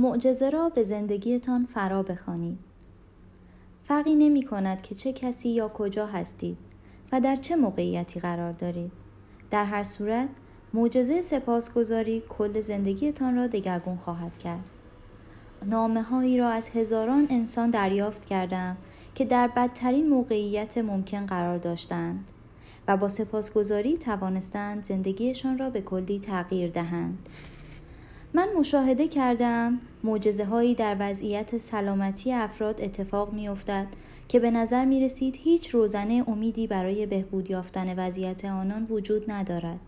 معجزه را به زندگیتان فرا بخوانید. فرقی نمی کند که چه کسی یا کجا هستید و در چه موقعیتی قرار دارید. در هر صورت معجزه سپاسگزاری کل زندگیتان را دگرگون خواهد کرد. نامه هایی را از هزاران انسان دریافت کردم که در بدترین موقعیت ممکن قرار داشتند و با سپاسگزاری توانستند زندگیشان را به کلی تغییر دهند. من مشاهده کردم معجزه هایی در وضعیت سلامتی افراد اتفاق می افتد که به نظر می رسید هیچ روزنه امیدی برای بهبود یافتن وضعیت آنان وجود ندارد.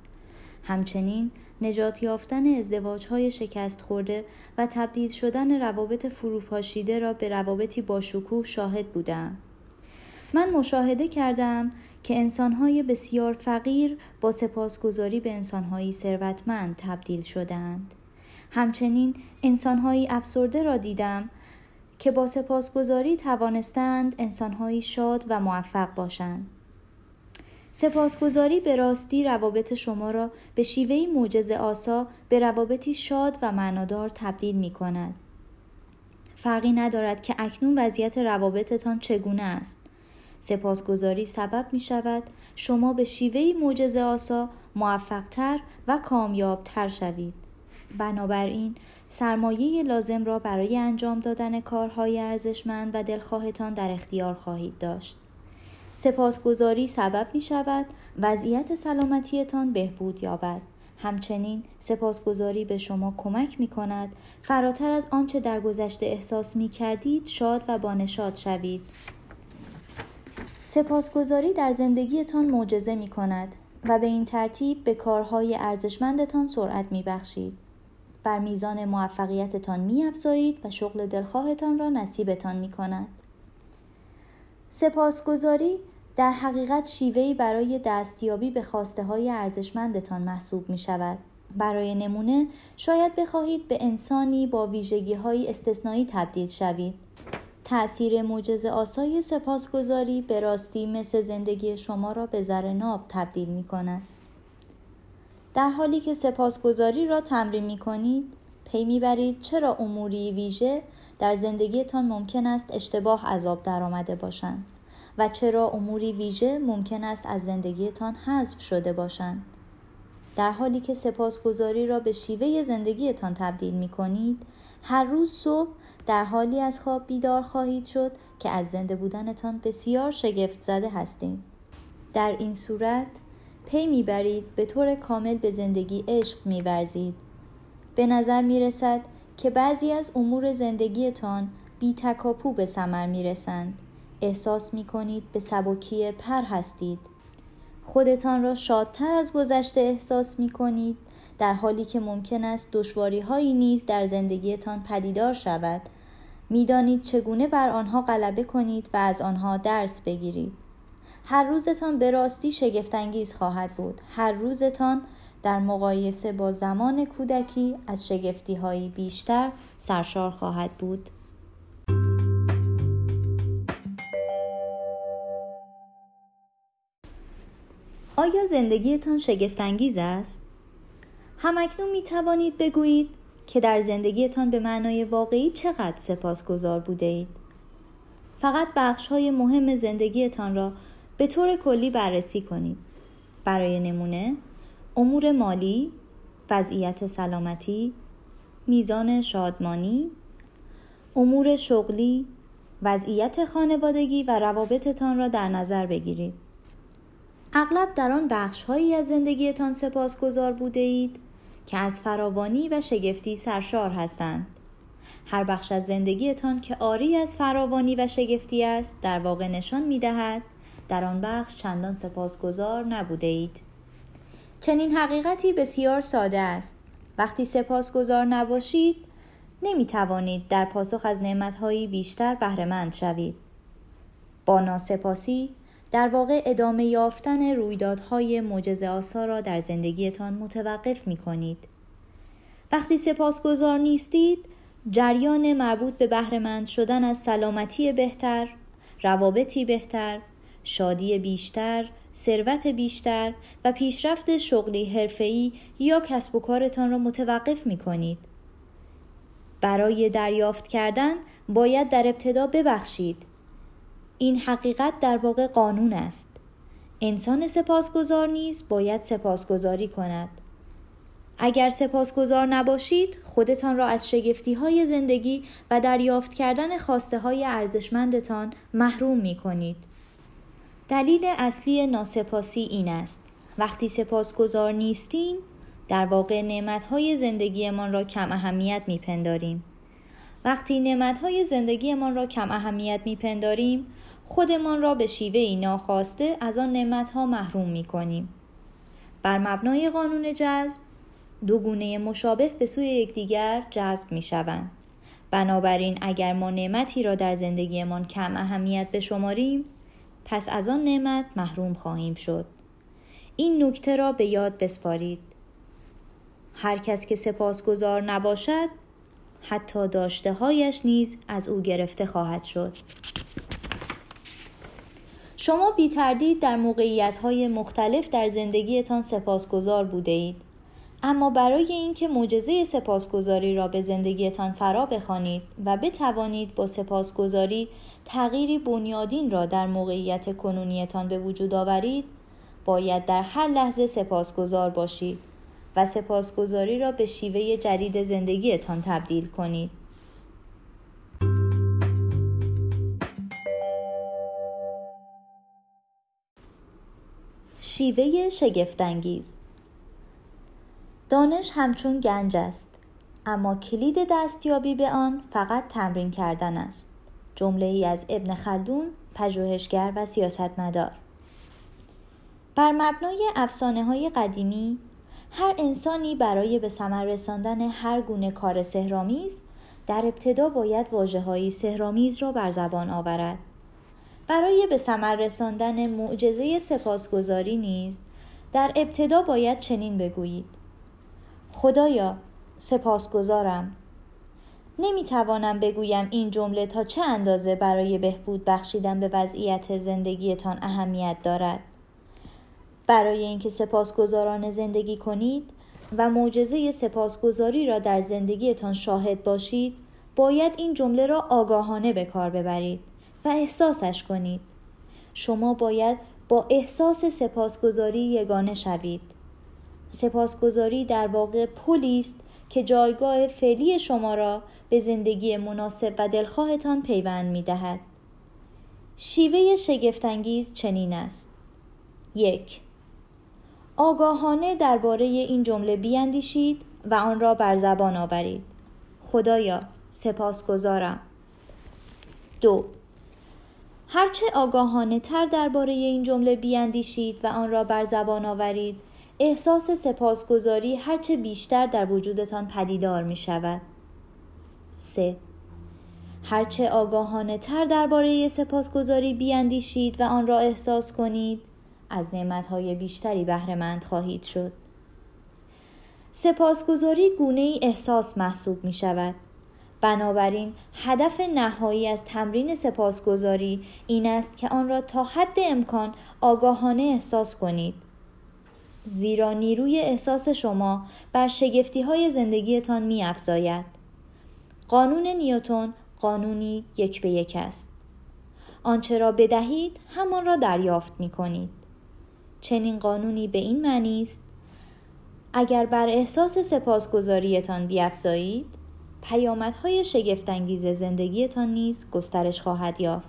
همچنین نجات یافتن ازدواج های شکست خورده و تبدیل شدن روابط فروپاشیده را به روابطی با شکوه شاهد بودم. من مشاهده کردم که انسانهای بسیار فقیر با سپاسگزاری به انسانهایی ثروتمند تبدیل شدند. همچنین انسانهایی افسرده را دیدم که با سپاسگزاری توانستند انسانهایی شاد و موفق باشند. سپاسگزاری به راستی روابط شما را به شیوهی معجزه آسا به روابطی شاد و معنادار تبدیل می کند. فرقی ندارد که اکنون وضعیت روابطتان چگونه است. سپاسگزاری سبب می شود شما به شیوهی معجزه آسا موفقتر و کامیابتر شوید. بنابراین سرمایه لازم را برای انجام دادن کارهای ارزشمند و دلخواهتان در اختیار خواهید داشت. سپاسگزاری سبب می شود وضعیت سلامتیتان بهبود یابد. همچنین سپاسگزاری به شما کمک می کند فراتر از آنچه در گذشته احساس می کردید شاد و بانشاد شوید. سپاسگزاری در زندگیتان معجزه می کند و به این ترتیب به کارهای ارزشمندتان سرعت می بخشید. بر میزان موفقیتتان می افزایید و شغل دلخواهتان را نصیبتان می کند. سپاسگزاری در حقیقت شیوهی برای دستیابی به خواسته های ارزشمندتان محسوب می شود. برای نمونه شاید بخواهید به انسانی با ویژگی های استثنایی تبدیل شوید. تأثیر معجزه آسای سپاسگزاری به راستی مثل زندگی شما را به زر ناب تبدیل می کند. در حالی که سپاسگزاری را تمرین می کنید، پی می‌برید چرا اموری ویژه در زندگیتان ممکن است اشتباه عذاب درآمده باشند و چرا اموری ویژه ممکن است از زندگیتان حذف شده باشند. در حالی که سپاسگزاری را به شیوه زندگیتان تبدیل می کنید، هر روز صبح در حالی از خواب بیدار خواهید شد که از زنده بودنتان بسیار شگفت زده هستید. در این صورت پی می‌برید به طور کامل به زندگی عشق میورزید به نظر می رسد که بعضی از امور زندگیتان بی تکاپو به سمر می رسند. احساس می کنید به سبکی پر هستید. خودتان را شادتر از گذشته احساس می کنید در حالی که ممکن است دشواری هایی نیز در زندگیتان پدیدار شود. می‌دانید چگونه بر آنها غلبه کنید و از آنها درس بگیرید. هر روزتان به راستی شگفتانگیز خواهد بود. هر روزتان در مقایسه با زمان کودکی از شگفتی هایی بیشتر سرشار خواهد بود. آیا زندگیتان شگفتانگیز است؟ همکنون می توانید بگویید که در زندگیتان به معنای واقعی چقدر سپاسگزار بوده اید. فقط بخش های مهم زندگیتان را به طور کلی بررسی کنید. برای نمونه امور مالی، وضعیت سلامتی، میزان شادمانی، امور شغلی، وضعیت خانوادگی و روابطتان را در نظر بگیرید. اغلب در آن بخش هایی از زندگیتان سپاسگزار بوده اید که از فراوانی و شگفتی سرشار هستند. هر بخش از زندگیتان که آری از فراوانی و شگفتی است در واقع نشان می دهد در آن بخش چندان سپاسگزار نبوده اید. چنین حقیقتی بسیار ساده است. وقتی سپاسگزار نباشید نمی توانید در پاسخ از نعمتهایی بیشتر بهرهمند شوید. با ناسپاسی در واقع ادامه یافتن رویدادهای معجزه آسا را در زندگیتان متوقف می کنید. وقتی سپاسگزار نیستید جریان مربوط به بهرهمند شدن از سلامتی بهتر، روابطی بهتر، شادی بیشتر، ثروت بیشتر و پیشرفت شغلی حرفه‌ای یا کسب و کارتان را متوقف می کنید. برای دریافت کردن باید در ابتدا ببخشید این حقیقت در واقع قانون است انسان سپاسگزار نیز باید سپاسگزاری کند اگر سپاسگزار نباشید خودتان را از شگفتی های زندگی و دریافت کردن خواسته های ارزشمندتان محروم می کنید. دلیل اصلی ناسپاسی این است وقتی سپاسگزار نیستیم در واقع نعمت های زندگیمان را کم اهمیت می پنداریم. وقتی نعمت های زندگیمان را کم اهمیت می پنداریم خودمان را به شیوه ناخواسته از آن نعمت ها محروم می کنیم. بر مبنای قانون جذب دو گونه مشابه به سوی یکدیگر جذب می شوند. بنابراین اگر ما نعمتی را در زندگیمان کم اهمیت بشماریم پس از آن نعمت محروم خواهیم شد. این نکته را به یاد بسپارید. هر کس که سپاسگزار نباشد حتی داشته هایش نیز از او گرفته خواهد شد. شما بی تردید در موقعیت های مختلف در زندگیتان سپاسگزار بوده اید. اما برای اینکه معجزه سپاسگزاری را به زندگیتان فرا بخوانید و بتوانید با سپاسگزاری تغییری بنیادین را در موقعیت کنونیتان به وجود آورید باید در هر لحظه سپاسگزار باشید و سپاسگزاری را به شیوه جدید زندگیتان تبدیل کنید. شیوه شگفتانگیز دانش همچون گنج است اما کلید دستیابی به آن فقط تمرین کردن است. جمله ای از ابن خلدون پژوهشگر و سیاستمدار. بر مبنای افسانه های قدیمی هر انسانی برای به ثمر رساندن هر گونه کار سهرامیز در ابتدا باید واجه های سهرامیز را بر زبان آورد. برای به ثمر رساندن معجزه سپاسگزاری نیز در ابتدا باید چنین بگویید. خدایا سپاسگزارم. نمی توانم بگویم این جمله تا چه اندازه برای بهبود بخشیدن به وضعیت زندگیتان اهمیت دارد. برای اینکه سپاسگزاران زندگی کنید و معجزه سپاسگزاری را در زندگیتان شاهد باشید باید این جمله را آگاهانه به کار ببرید و احساسش کنید. شما باید با احساس سپاسگزاری یگانه شوید. سپاسگزاری در واقع پلی است که جایگاه فعلی شما را به زندگی مناسب و دلخواهتان پیوند می دهد. شیوه شگفتانگیز چنین است. یک آگاهانه درباره این جمله بیاندیشید و آن را بر زبان آورید. خدایا سپاسگزارم. دو هرچه آگاهانه تر درباره این جمله بیاندیشید و آن را بر زبان آورید احساس سپاسگزاری هرچه بیشتر در وجودتان پدیدار می شود. 3. هرچه آگاهانه تر درباره سپاسگزاری بیاندیشید و آن را احساس کنید از نعمتهای بیشتری بهرهمند خواهید شد. سپاسگزاری گونه ای احساس محسوب می شود. بنابراین هدف نهایی از تمرین سپاسگزاری این است که آن را تا حد امکان آگاهانه احساس کنید. زیرا نیروی احساس شما بر شگفتی های زندگیتان می افزاید. قانون نیوتون قانونی یک به یک است. آنچه را بدهید همان را دریافت می کنید. چنین قانونی به این معنی است اگر بر احساس سپاسگزاریتان بیافزایید پیامدهای شگفتانگیز زندگیتان نیز گسترش خواهد یافت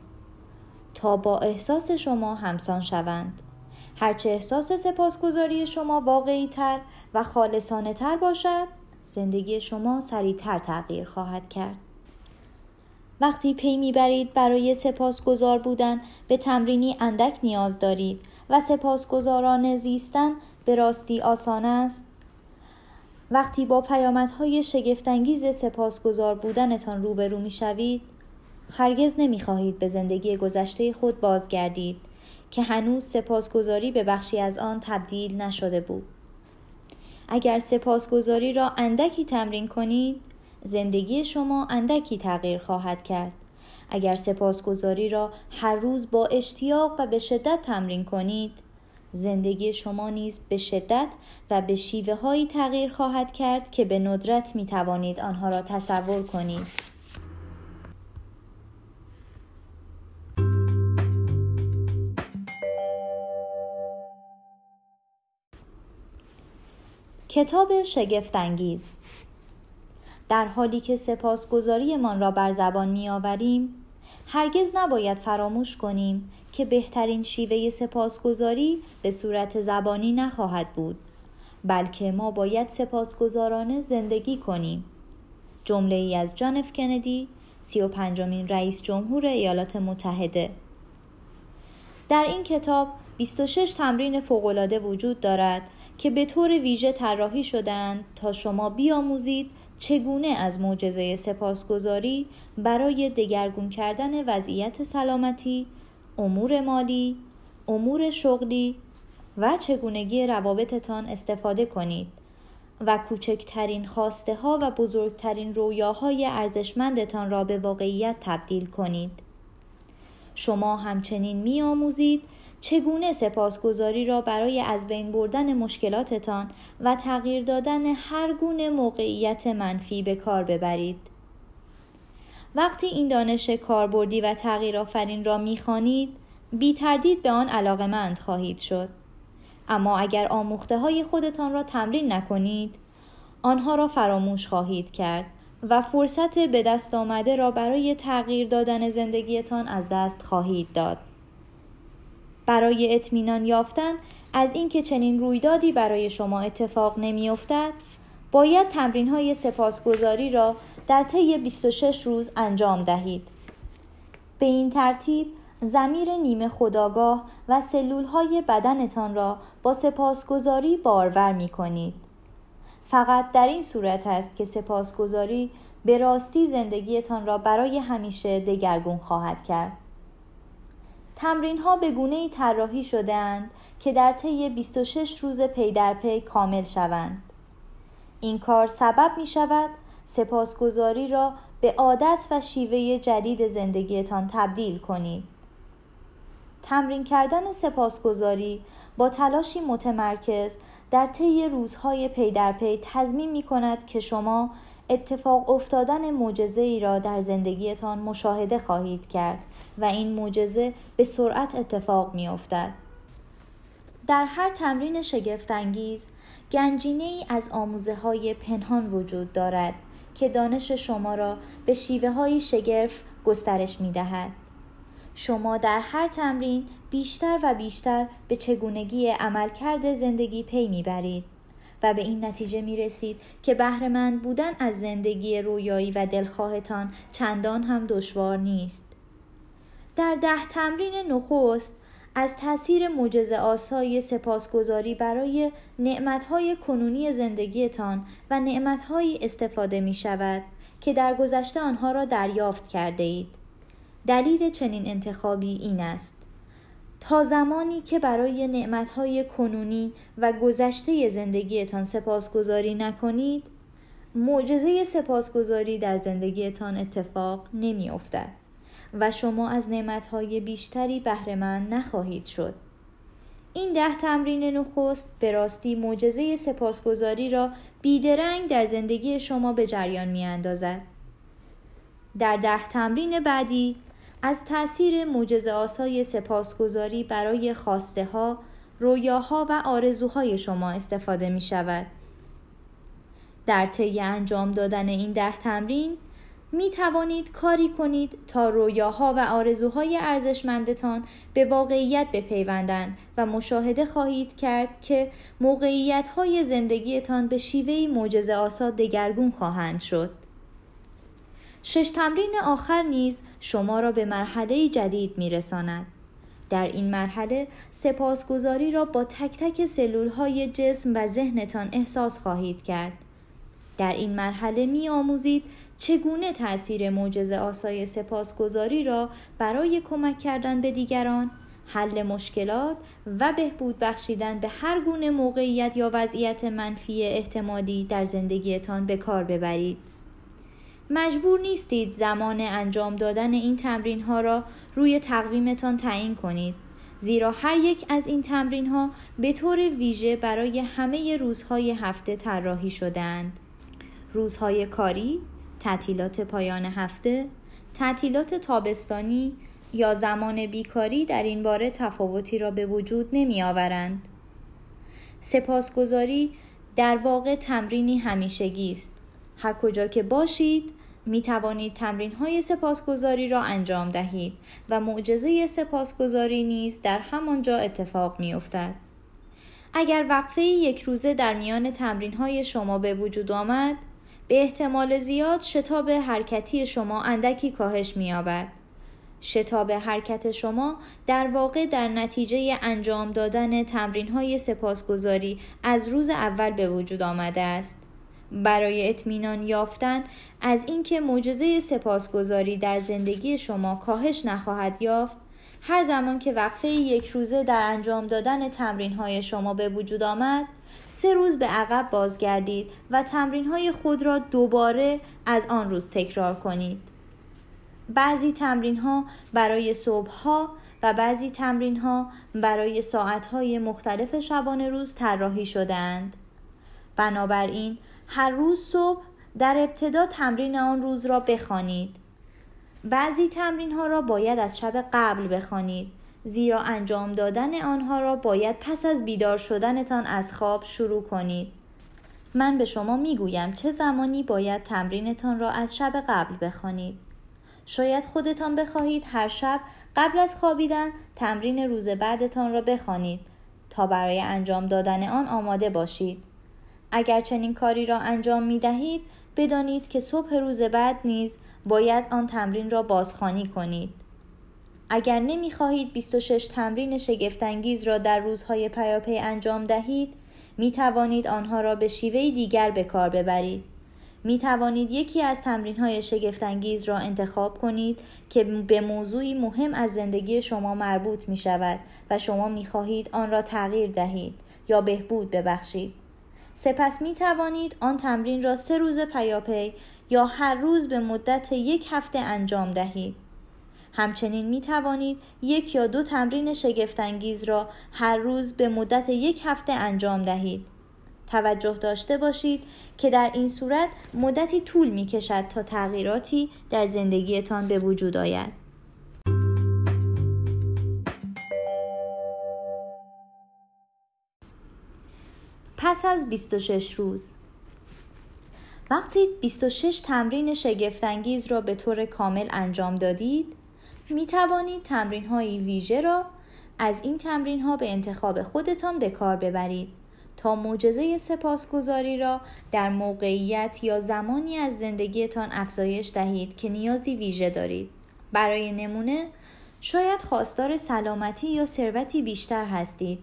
تا با احساس شما همسان شوند هرچه احساس سپاسگزاری شما واقعی تر و خالصانه تر باشد زندگی شما سریعتر تغییر خواهد کرد وقتی پی می‌برید برای سپاسگزار بودن به تمرینی اندک نیاز دارید و سپاسگزاران زیستن به راستی آسان است وقتی با پیامدهای شگفتانگیز سپاسگزار بودنتان روبرو می‌شوید هرگز نمی‌خواهید به زندگی گذشته خود بازگردید که هنوز سپاسگزاری به بخشی از آن تبدیل نشده بود. اگر سپاسگزاری را اندکی تمرین کنید، زندگی شما اندکی تغییر خواهد کرد. اگر سپاسگزاری را هر روز با اشتیاق و به شدت تمرین کنید، زندگی شما نیز به شدت و به شیوه هایی تغییر خواهد کرد که به ندرت می توانید آنها را تصور کنید. کتاب شگفتانگیز. در حالی که سپاسگزاریمان را بر زبان میآوریم هرگز نباید فراموش کنیم که بهترین شیوه سپاسگزاری به صورت زبانی نخواهد بود بلکه ما باید سپاسگزارانه زندگی کنیم. جمله ای از جان اف کندی سی و پنجمین رئیس جمهور ایالات متحده. در این کتاب 26 تمرین فوقالعاده وجود دارد که به طور ویژه طراحی شدند تا شما بیاموزید چگونه از معجزه سپاسگزاری برای دگرگون کردن وضعیت سلامتی، امور مالی، امور شغلی و چگونگی روابطتان استفاده کنید و کوچکترین خواسته ها و بزرگترین رویاهای ارزشمندتان را به واقعیت تبدیل کنید. شما همچنین می آموزید چگونه سپاسگزاری را برای از بین بردن مشکلاتتان و تغییر دادن هر گونه موقعیت منفی به کار ببرید. وقتی این دانش کاربردی و تغییر آفرین را می‌خوانید بی تردید به آن علاقمند خواهید شد. اما اگر آموخته های خودتان را تمرین نکنید آنها را فراموش خواهید کرد و فرصت به دست آمده را برای تغییر دادن زندگیتان از دست خواهید داد. برای اطمینان یافتن از اینکه چنین رویدادی برای شما اتفاق نمیافتد باید تمرین های سپاسگزاری را در طی 26 روز انجام دهید. به این ترتیب زمیر نیمه خداگاه و سلول های بدنتان را با سپاسگزاری بارور می کنید. فقط در این صورت است که سپاسگزاری به راستی زندگیتان را برای همیشه دگرگون خواهد کرد. تمرین ها به گونه ای طراحی شدهاند که در طی 26 روز پی در پی کامل شوند. این کار سبب می شود سپاسگزاری را به عادت و شیوه جدید زندگیتان تبدیل کنید. تمرین کردن سپاسگزاری با تلاشی متمرکز در طی روزهای پی در پی تضمین می کند که شما اتفاق افتادن معجزه ای را در زندگیتان مشاهده خواهید کرد و این معجزه به سرعت اتفاق می افتد. در هر تمرین شگفتانگیز گنجینه ای از آموزه های پنهان وجود دارد که دانش شما را به شیوه های شگرف گسترش می دهد. شما در هر تمرین بیشتر و بیشتر به چگونگی عملکرد زندگی پی می‌برید و به این نتیجه می رسید که بهرهمند بودن از زندگی رویایی و دلخواهتان چندان هم دشوار نیست. در ده تمرین نخست از تاثیر معجزه آسای سپاسگزاری برای نعمتهای کنونی زندگیتان و نعمتهایی استفاده می شود که در گذشته آنها را دریافت کرده اید. دلیل چنین انتخابی این است. تا زمانی که برای نعمتهای کنونی و گذشته زندگیتان سپاسگزاری نکنید، معجزه سپاسگزاری در زندگیتان اتفاق نمی افتد. و شما از نعمتهای بیشتری بهرهمند نخواهید شد. این ده تمرین نخست به راستی معجزه سپاسگزاری را بیدرنگ در زندگی شما به جریان می اندازد. در ده تمرین بعدی از تاثیر معجزه آسای سپاسگزاری برای خواسته ها، رویاها و آرزوهای شما استفاده می شود. در طی انجام دادن این ده تمرین می توانید کاری کنید تا رویاها و آرزوهای ارزشمندتان به واقعیت بپیوندند و مشاهده خواهید کرد که موقعیت های زندگیتان به شیوهی معجزه آسا دگرگون خواهند شد. شش تمرین آخر نیز شما را به مرحله جدید می رساند. در این مرحله سپاسگزاری را با تک تک سلول های جسم و ذهنتان احساس خواهید کرد. در این مرحله می آموزید چگونه تأثیر معجزه آسای سپاسگزاری را برای کمک کردن به دیگران حل مشکلات و بهبود بخشیدن به هر گونه موقعیت یا وضعیت منفی احتمالی در زندگیتان به کار ببرید. مجبور نیستید زمان انجام دادن این تمرین ها را روی تقویمتان تعیین کنید زیرا هر یک از این تمرین ها به طور ویژه برای همه روزهای هفته طراحی شدهاند. روزهای کاری، تعطیلات پایان هفته، تعطیلات تابستانی یا زمان بیکاری در این باره تفاوتی را به وجود نمی آورند. سپاسگزاری در واقع تمرینی همیشگی است. هر کجا که باشید می توانید تمرین های سپاسگزاری را انجام دهید و معجزه سپاسگزاری نیز در همانجا اتفاق می افتد. اگر وقفه یک روزه در میان تمرین های شما به وجود آمد، به احتمال زیاد شتاب حرکتی شما اندکی کاهش می یابد. شتاب حرکت شما در واقع در نتیجه انجام دادن تمرین های سپاسگزاری از روز اول به وجود آمده است. برای اطمینان یافتن از اینکه معجزه سپاسگزاری در زندگی شما کاهش نخواهد یافت هر زمان که وقفه یک روزه در انجام دادن تمرین های شما به وجود آمد سه روز به عقب بازگردید و تمرین های خود را دوباره از آن روز تکرار کنید بعضی تمرین ها برای صبح ها و بعضی تمرین ها برای ساعت های مختلف شبانه روز طراحی شدهاند. بنابراین هر روز صبح در ابتدا تمرین آن روز را بخوانید. بعضی تمرین ها را باید از شب قبل بخوانید زیرا انجام دادن آنها را باید پس از بیدار شدنتان از خواب شروع کنید. من به شما می گویم چه زمانی باید تمرینتان را از شب قبل بخوانید. شاید خودتان بخواهید هر شب قبل از خوابیدن تمرین روز بعدتان را بخوانید تا برای انجام دادن آن آماده باشید. اگر چنین کاری را انجام می دهید بدانید که صبح روز بعد نیز باید آن تمرین را بازخوانی کنید. اگر نمی خواهید 26 تمرین شگفتانگیز را در روزهای پیاپی انجام دهید می توانید آنها را به شیوه دیگر به کار ببرید. می توانید یکی از تمرین های شگفتانگیز را انتخاب کنید که به موضوعی مهم از زندگی شما مربوط می شود و شما می خواهید آن را تغییر دهید یا بهبود ببخشید. سپس می توانید آن تمرین را سه روز پیاپی یا هر روز به مدت یک هفته انجام دهید. همچنین می توانید یک یا دو تمرین شگفتانگیز را هر روز به مدت یک هفته انجام دهید. توجه داشته باشید که در این صورت مدتی طول می کشد تا تغییراتی در زندگیتان به وجود آید. پس از 26 روز وقتی 26 تمرین شگفتانگیز را به طور کامل انجام دادید می توانید تمرین های ویژه را از این تمرین ها به انتخاب خودتان به کار ببرید تا معجزه سپاسگزاری را در موقعیت یا زمانی از زندگیتان افزایش دهید که نیازی ویژه دارید. برای نمونه شاید خواستار سلامتی یا ثروتی بیشتر هستید.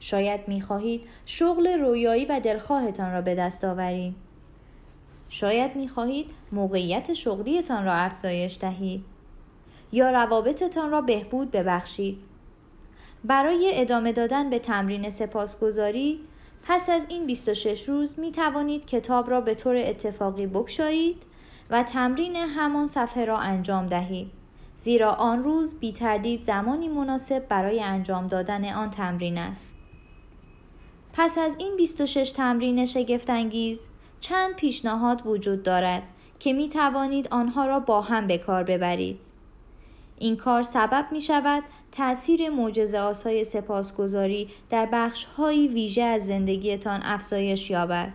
شاید می خواهید شغل رویایی و دلخواهتان را به دست آورید. شاید می خواهید موقعیت شغلیتان را افزایش دهید. یا روابطتان را بهبود ببخشید. برای ادامه دادن به تمرین سپاسگزاری پس از این 26 روز می توانید کتاب را به طور اتفاقی بکشایید و تمرین همان صفحه را انجام دهید. زیرا آن روز بی تردید زمانی مناسب برای انجام دادن آن تمرین است. پس از این 26 تمرین شگفتانگیز چند پیشنهاد وجود دارد که می توانید آنها را با هم به کار ببرید. این کار سبب می شود تأثیر معجزه آسای سپاسگزاری در بخش های ویژه از زندگیتان افزایش یابد.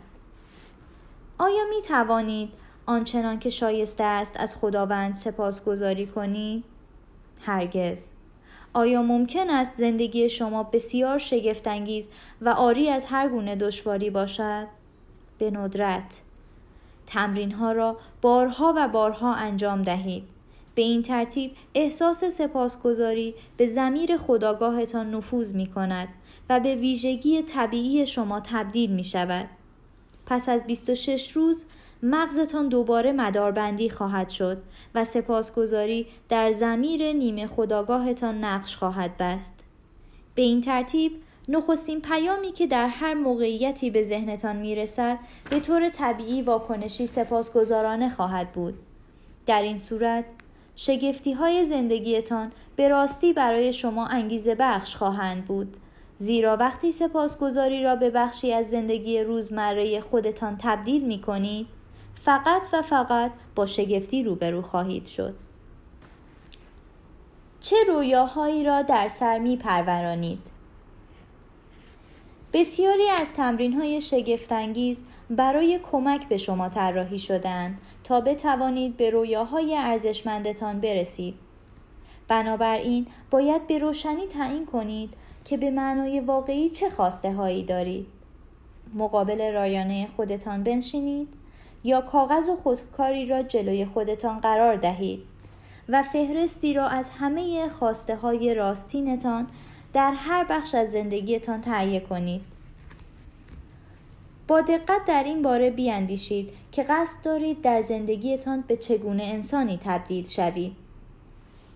آیا می توانید آنچنان که شایسته است از خداوند سپاسگزاری کنید؟ هرگز. آیا ممکن است زندگی شما بسیار شگفتانگیز و آری از هر گونه دشواری باشد؟ به ندرت. تمرین ها را بارها و بارها انجام دهید. به این ترتیب احساس سپاسگزاری به زمیر خداگاهتان نفوذ می کند و به ویژگی طبیعی شما تبدیل می شود. پس از 26 روز مغزتان دوباره مداربندی خواهد شد و سپاسگزاری در زمیر نیمه خداگاهتان نقش خواهد بست. به این ترتیب نخستین پیامی که در هر موقعیتی به ذهنتان می رسد به طور طبیعی واکنشی سپاسگزارانه خواهد بود. در این صورت شگفتی های زندگیتان به راستی برای شما انگیزه بخش خواهند بود زیرا وقتی سپاسگزاری را به بخشی از زندگی روزمره خودتان تبدیل می کنید فقط و فقط با شگفتی روبرو خواهید شد چه رویاهایی را در سر می پرورانید؟ بسیاری از تمرین های شگفتانگیز برای کمک به شما طراحی شدند تا بتوانید به رویاهای ارزشمندتان برسید. بنابراین باید به روشنی تعیین کنید که به معنای واقعی چه خواسته هایی دارید. مقابل رایانه خودتان بنشینید یا کاغذ و خودکاری را جلوی خودتان قرار دهید و فهرستی را از همه خواسته های راستینتان در هر بخش از زندگیتان تهیه کنید. با دقت در این باره بیاندیشید که قصد دارید در زندگیتان به چگونه انسانی تبدیل شوید.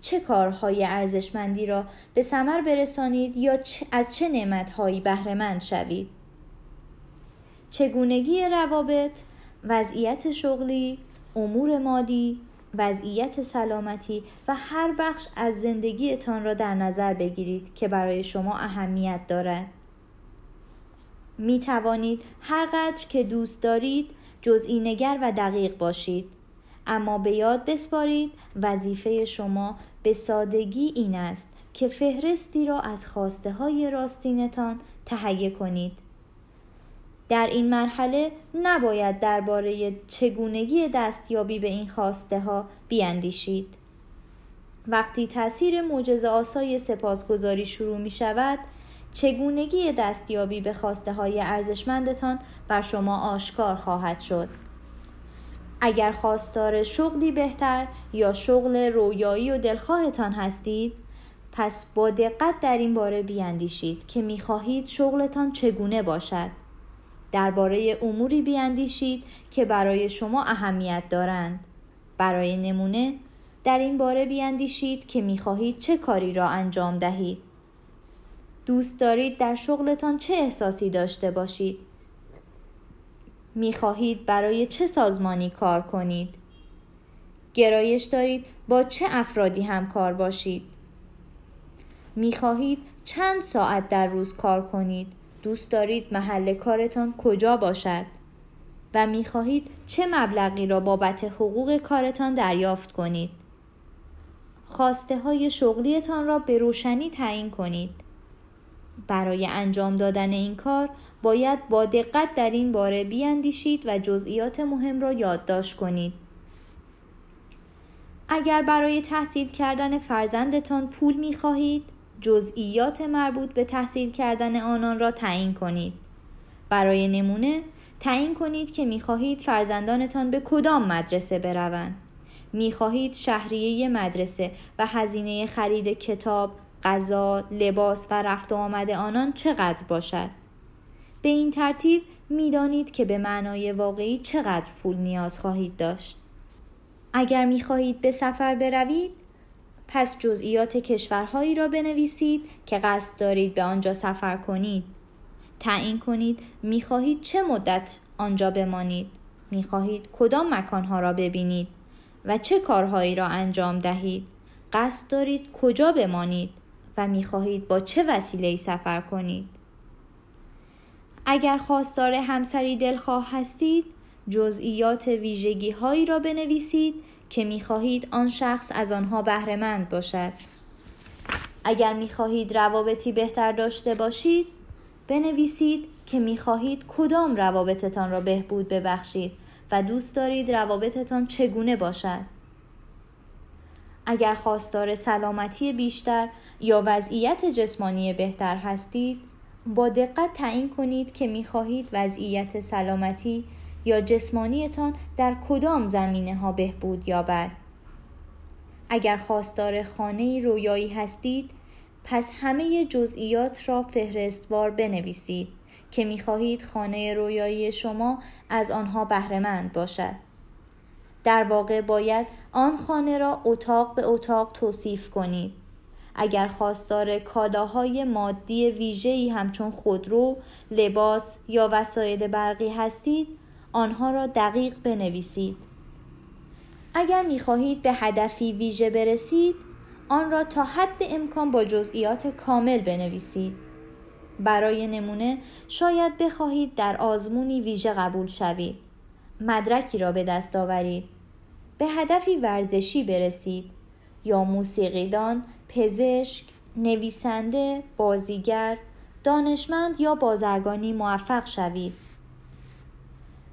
چه کارهای ارزشمندی را به ثمر برسانید یا از چه نعمتهایی بهرهمند شوید. چگونگی روابط، وضعیت شغلی، امور مادی، وضعیت سلامتی و هر بخش از زندگیتان را در نظر بگیرید که برای شما اهمیت دارد. می توانید هر قدر که دوست دارید جزئی نگر و دقیق باشید اما به یاد بسپارید وظیفه شما به سادگی این است که فهرستی را از خواسته های راستینتان تهیه کنید در این مرحله نباید درباره چگونگی دستیابی به این خواسته ها بیاندیشید. وقتی تاثیر معجزه آسای سپاسگزاری شروع می شود، چگونگی دستیابی به خواسته های ارزشمندتان بر شما آشکار خواهد شد. اگر خواستار شغلی بهتر یا شغل رویایی و دلخواهتان هستید، پس با دقت در این باره بیاندیشید که می‌خواهید شغلتان چگونه باشد. درباره اموری بیاندیشید که برای شما اهمیت دارند. برای نمونه در این باره بیاندیشید که می‌خواهید چه کاری را انجام دهید. دوست دارید در شغلتان چه احساسی داشته باشید؟ می‌خواهید برای چه سازمانی کار کنید؟ گرایش دارید با چه افرادی همکار باشید؟ می‌خواهید چند ساعت در روز کار کنید؟ دوست دارید محل کارتان کجا باشد؟ و می‌خواهید چه مبلغی را بابت حقوق کارتان دریافت کنید؟ خواسته های شغلیتان را به روشنی تعیین کنید. برای انجام دادن این کار باید با دقت در این باره بیاندیشید و جزئیات مهم را یادداشت کنید. اگر برای تحصیل کردن فرزندتان پول می خواهید، جزئیات مربوط به تحصیل کردن آنان را تعیین کنید. برای نمونه تعیین کنید که می خواهید فرزندانتان به کدام مدرسه بروند. می خواهید شهریه مدرسه و هزینه خرید کتاب، غذا، لباس و رفت و آمد آنان چقدر باشد. به این ترتیب می‌دانید که به معنای واقعی چقدر پول نیاز خواهید داشت. اگر می خواهید به سفر بروید، پس جزئیات کشورهایی را بنویسید که قصد دارید به آنجا سفر کنید. تعیین کنید می خواهید چه مدت آنجا بمانید. می خواهید کدام مکانها را ببینید و چه کارهایی را انجام دهید. قصد دارید کجا بمانید و می خواهید با چه وسیله سفر کنید. اگر خواستار همسری دلخواه هستید، جزئیات ویژگی هایی را بنویسید که می خواهید آن شخص از آنها بهرهمند باشد. اگر می خواهید روابطی بهتر داشته باشید، بنویسید که می خواهید کدام روابطتان را بهبود ببخشید و دوست دارید روابطتان چگونه باشد. اگر خواستار سلامتی بیشتر یا وضعیت جسمانی بهتر هستید با دقت تعیین کنید که می خواهید وضعیت سلامتی یا جسمانیتان در کدام زمینه ها بهبود یابد. اگر خواستار خانه رویایی هستید پس همه جزئیات را فهرستوار بنویسید که می خواهید خانه رویایی شما از آنها بهرهمند باشد. در واقع باید آن خانه را اتاق به اتاق توصیف کنید اگر خواستار کالاهای مادی ویژه‌ای همچون خودرو، لباس یا وسایل برقی هستید، آنها را دقیق بنویسید. اگر می خواهید به هدفی ویژه برسید آن را تا حد امکان با جزئیات کامل بنویسید. برای نمونه شاید بخواهید در آزمونی ویژه قبول شوید. مدرکی را به دست آورید. به هدفی ورزشی برسید یا موسیقیدان پزشک نویسنده بازیگر دانشمند یا بازرگانی موفق شوید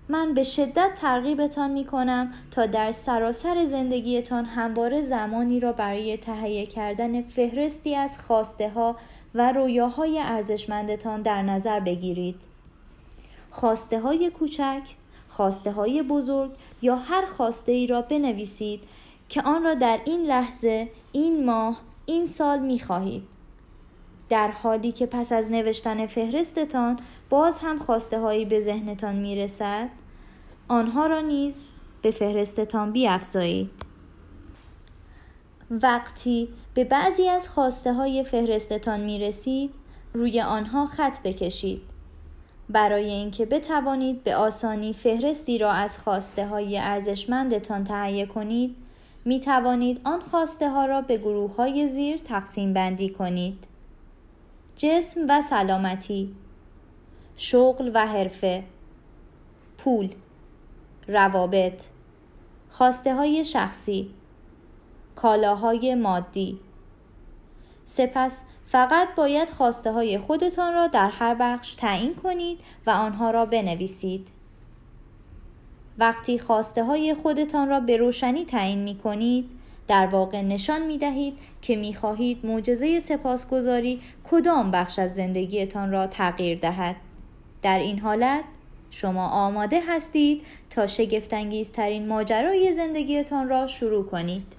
من به شدت ترغیبتان می کنم تا در سراسر زندگیتان همواره زمانی را برای تهیه کردن فهرستی از خواسته ها و رویاهای ارزشمندتان در نظر بگیرید. خواسته های کوچک، خواسته های بزرگ یا هر خواسته ای را بنویسید که آن را در این لحظه، این ماه، این سال می خواهید. در حالی که پس از نوشتن فهرستتان باز هم خواسته هایی به ذهنتان می رسد آنها را نیز به فهرستتان بیافزایید وقتی به بعضی از خواسته های فهرستتان می رسید روی آنها خط بکشید برای اینکه بتوانید به آسانی فهرستی را از خواسته های ارزشمندتان تهیه کنید می توانید آن خواسته ها را به گروه های زیر تقسیم بندی کنید. جسم و سلامتی شغل و حرفه پول روابط خواسته های شخصی کالاهای مادی. سپس فقط باید خواسته های خودتان را در هر بخش تعیین کنید و آنها را بنویسید. وقتی خواسته های خودتان را به روشنی تعیین می کنید در واقع نشان می دهید که می خواهید معجزه سپاسگزاری کدام بخش از زندگیتان را تغییر دهد. در این حالت شما آماده هستید تا شگفتانگیزترین ماجرای زندگیتان را شروع کنید.